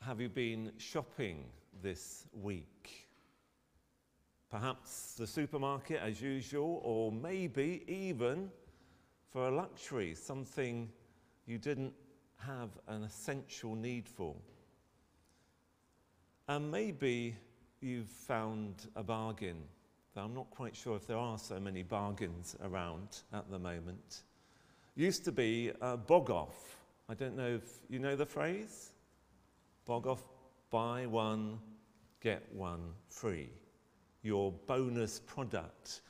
have you been shopping this week? Perhaps the supermarket as usual, or maybe even for a luxury, something you didn't have an essential need for. And maybe you've found a bargain. Though I'm not quite sure if there are so many bargains around at the moment. Used to be a bog off. I don't know if you know the phrase? Bog off, buy one, get one free. Your bonus product.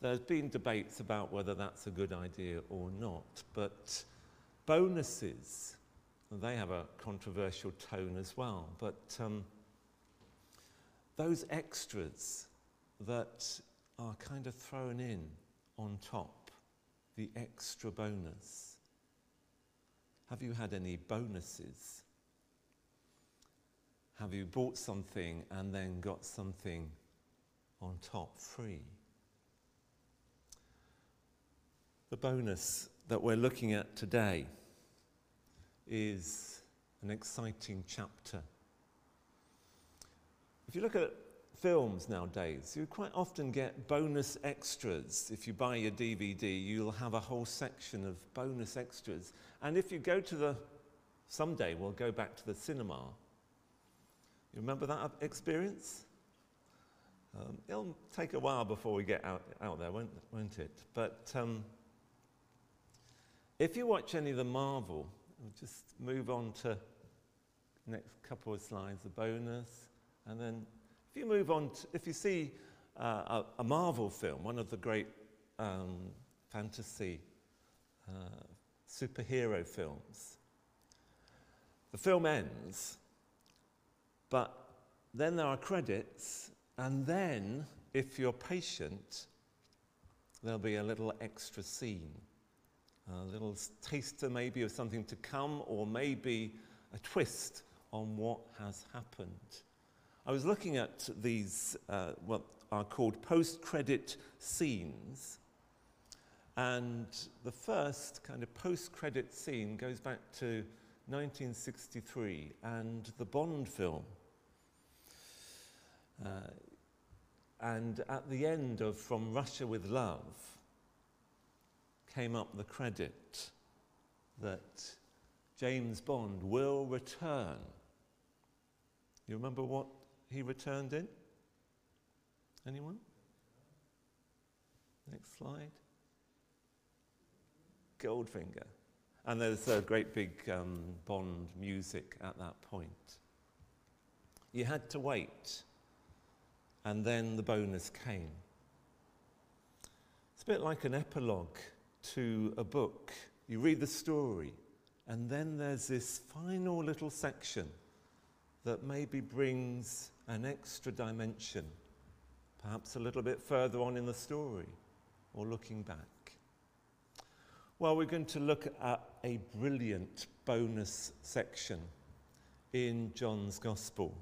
There's been debates about whether that's a good idea or not, but bonuses, they have a controversial tone as well. But um, those extras that are kind of thrown in on top, the extra bonus. Have you had any bonuses? Have you bought something and then got something on top free? The bonus that we're looking at today is an exciting chapter. If you look at films nowadays, you quite often get bonus extras. If you buy your DVD, you'll have a whole section of bonus extras. And if you go to the, someday we'll go back to the cinema. You remember that experience? Um, it'll take a while before we get out, out there, won't, won't it? But um, if you watch any of the Marvel, we'll just move on to next couple of slides, the bonus, and then if you move on, to, if you see uh, a, a, Marvel film, one of the great um, fantasy uh, superhero films, the film ends, but then there are credits, and then, if you're patient, there'll be a little extra scene a little taster maybe of something to come, or maybe a twist on what has happened. I was looking at these, uh, what are called post credit scenes, and the first kind of post credit scene goes back to 1963 and the Bond film. Uh, and at the end of From Russia with Love, came up the credit that James Bond will return. You remember what he returned in? Anyone? Next slide. Goldfinger. And there's a great big um, Bond music at that point. You had to wait, and then the bonus came. It's a bit like an epilogue to a book, you read the story, and then there's this final little section that maybe brings an extra dimension, perhaps a little bit further on in the story, or looking back. Well, we're going to look at a brilliant bonus section in John's Gospel.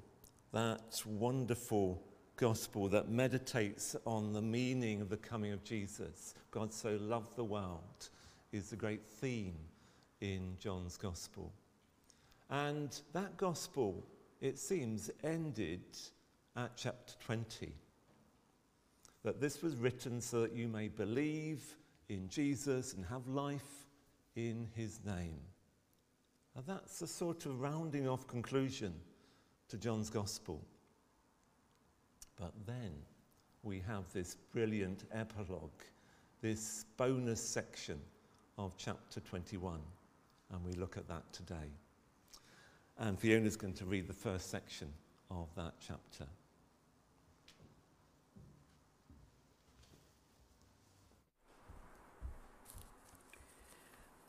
That wonderful gospel that meditates on the meaning of the coming of Jesus. God so loved the world is the great theme in John's gospel. And that gospel, it seems, ended at chapter 20. That this was written so that you may believe in Jesus and have life in his name. Now that's a sort of rounding off conclusion to John's gospel. But then we have this brilliant epilogue, this bonus section of chapter 21, and we look at that today. And Fiona's going to read the first section of that chapter.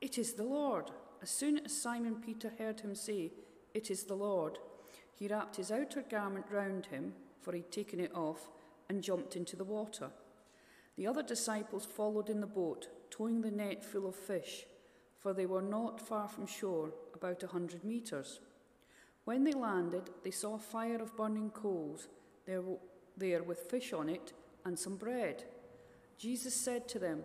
It is the Lord. As soon as Simon Peter heard him say, It is the Lord, he wrapped his outer garment round him, for he'd taken it off, and jumped into the water. The other disciples followed in the boat, towing the net full of fish, for they were not far from shore, about a hundred metres. When they landed, they saw a fire of burning coals there, there with fish on it and some bread. Jesus said to them,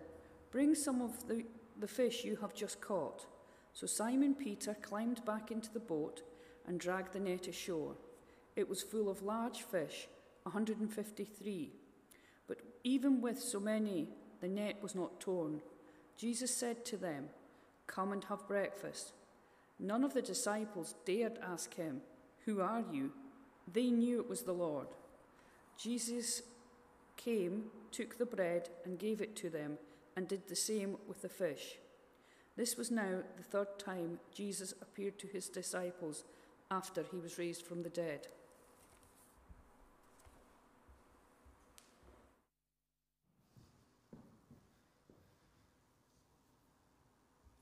Bring some of the, the fish you have just caught. So Simon Peter climbed back into the boat and dragged the net ashore. It was full of large fish, 153. But even with so many, the net was not torn. Jesus said to them, Come and have breakfast. None of the disciples dared ask him, Who are you? They knew it was the Lord. Jesus came, took the bread, and gave it to them, and did the same with the fish. This was now the third time Jesus appeared to his disciples after he was raised from the dead.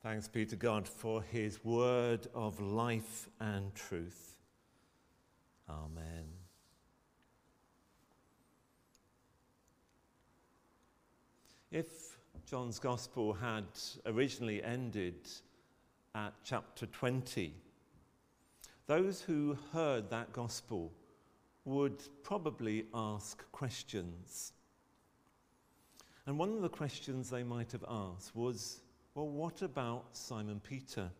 Thanks be to God for his word of life and truth. Amen. If John's Gospel had originally ended at chapter 20, those who heard that Gospel would probably ask questions. And one of the questions they might have asked was well, what about Simon Peter?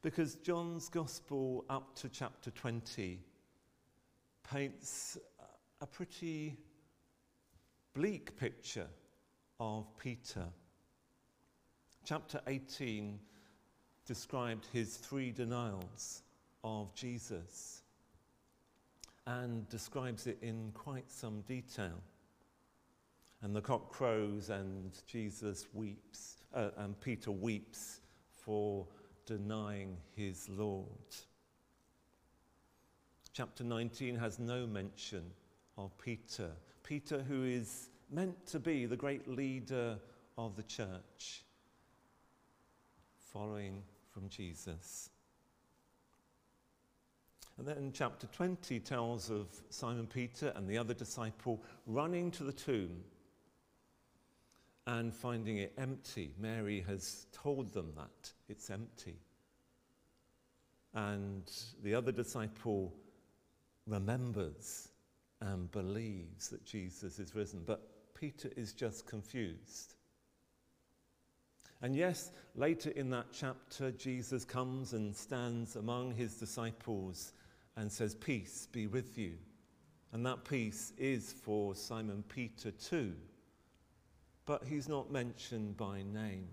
Because John's Gospel up to chapter 20 paints a pretty bleak picture of Peter. Chapter 18 described his three denials of Jesus and describes it in quite some detail. And the cock crows, and Jesus weeps, uh, and Peter weeps for denying his Lord. Chapter 19 has no mention of Peter. Peter, who is meant to be the great leader of the church, following from Jesus. And then chapter 20 tells of Simon Peter and the other disciple running to the tomb and finding it empty. Mary has told them that it's empty. And the other disciple remembers and believes that Jesus is risen. But Peter is just confused. And yes, later in that chapter, Jesus comes and stands among his disciples and says, Peace be with you. And that peace is for Simon Peter too but he's not mentioned by name.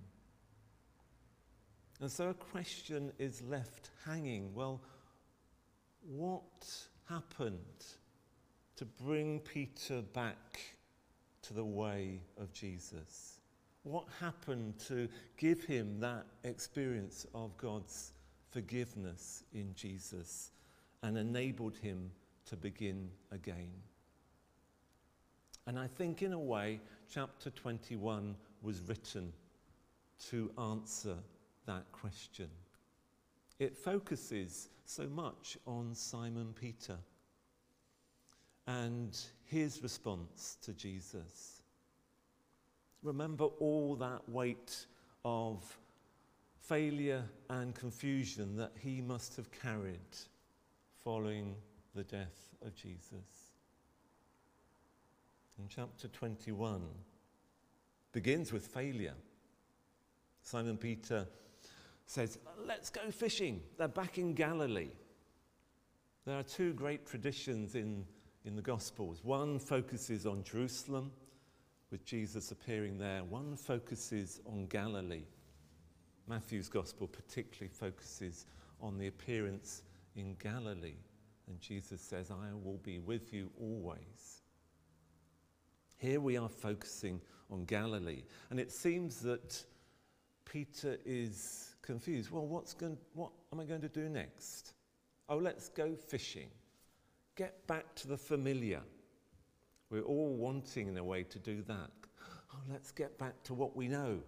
And so a question is left hanging. Well, what happened to bring Peter back to the way of Jesus? What happened to give him that experience of God's forgiveness in Jesus and enabled him to begin again? And I think, in a way, chapter 21 was written to answer that question. It focuses so much on Simon Peter and his response to Jesus. Remember all that weight of failure and confusion that he must have carried following the death of Jesus in chapter 21 begins with failure. Simon Peter says, Let's go fishing. They're back in Galilee. There are two great traditions in, in the Gospels. One focuses on Jerusalem, with Jesus appearing there, one focuses on Galilee. Matthew's Gospel particularly focuses on the appearance in Galilee. And Jesus says, I will be with you always. Here we are focusing on Galilee. And it seems that Peter is confused. Well, what's going, what am I going to do next? Oh, let's go fishing. Get back to the familiar. We're all wanting, in a way, to do that. Oh, let's get back to what we know.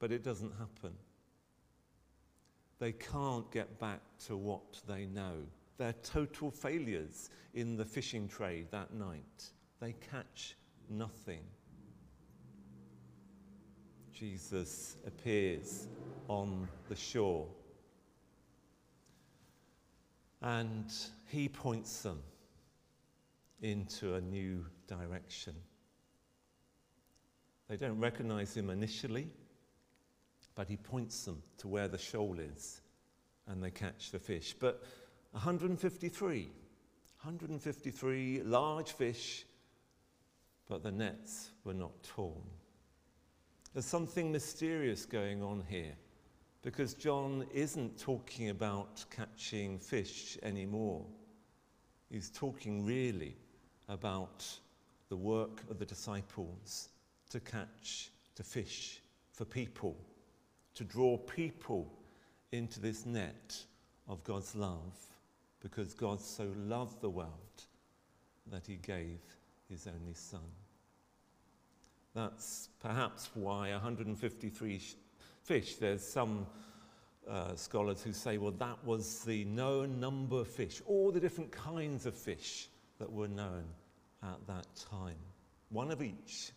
But it doesn't happen. They can't get back to what they know. They're total failures in the fishing trade that night. They catch nothing. Jesus appears on the shore and he points them into a new direction. They don't recognize him initially, but he points them to where the shoal is and they catch the fish. But 153, 153 large fish, but the nets were not torn. There's something mysterious going on here because John isn't talking about catching fish anymore. He's talking really about the work of the disciples to catch, to fish for people, to draw people into this net of God's love, because God so loved the world that he gave his only Son. That's perhaps why 153 fish, there's some uh, scholars who say, well, that was the known number of fish, all the different kinds of fish that were known at that time. One of each.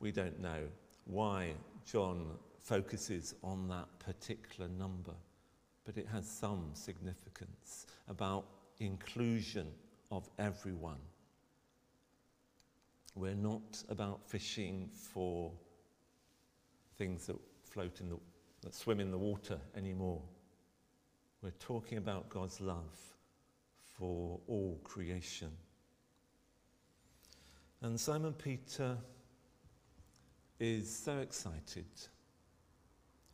We don't know why John focuses on that particular number, but it has some significance about inclusion of everyone. We're not about fishing for things that float in the, that swim in the water anymore. We're talking about God's love for all creation. And Simon Peter is so excited.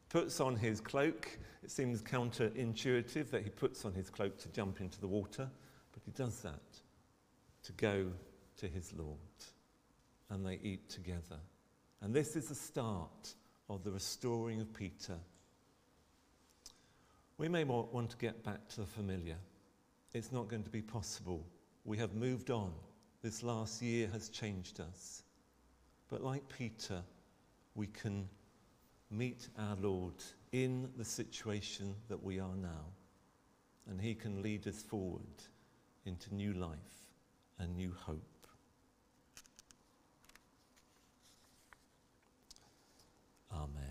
Puts on his cloak. It seems counterintuitive that he puts on his cloak to jump into the water, but he does that to go to his Lord. And they eat together. And this is the start of the restoring of Peter. We may want to get back to the familiar. It's not going to be possible. We have moved on. This last year has changed us. But like Peter, we can meet our Lord in the situation that we are now. And he can lead us forward into new life and new hope. Amen.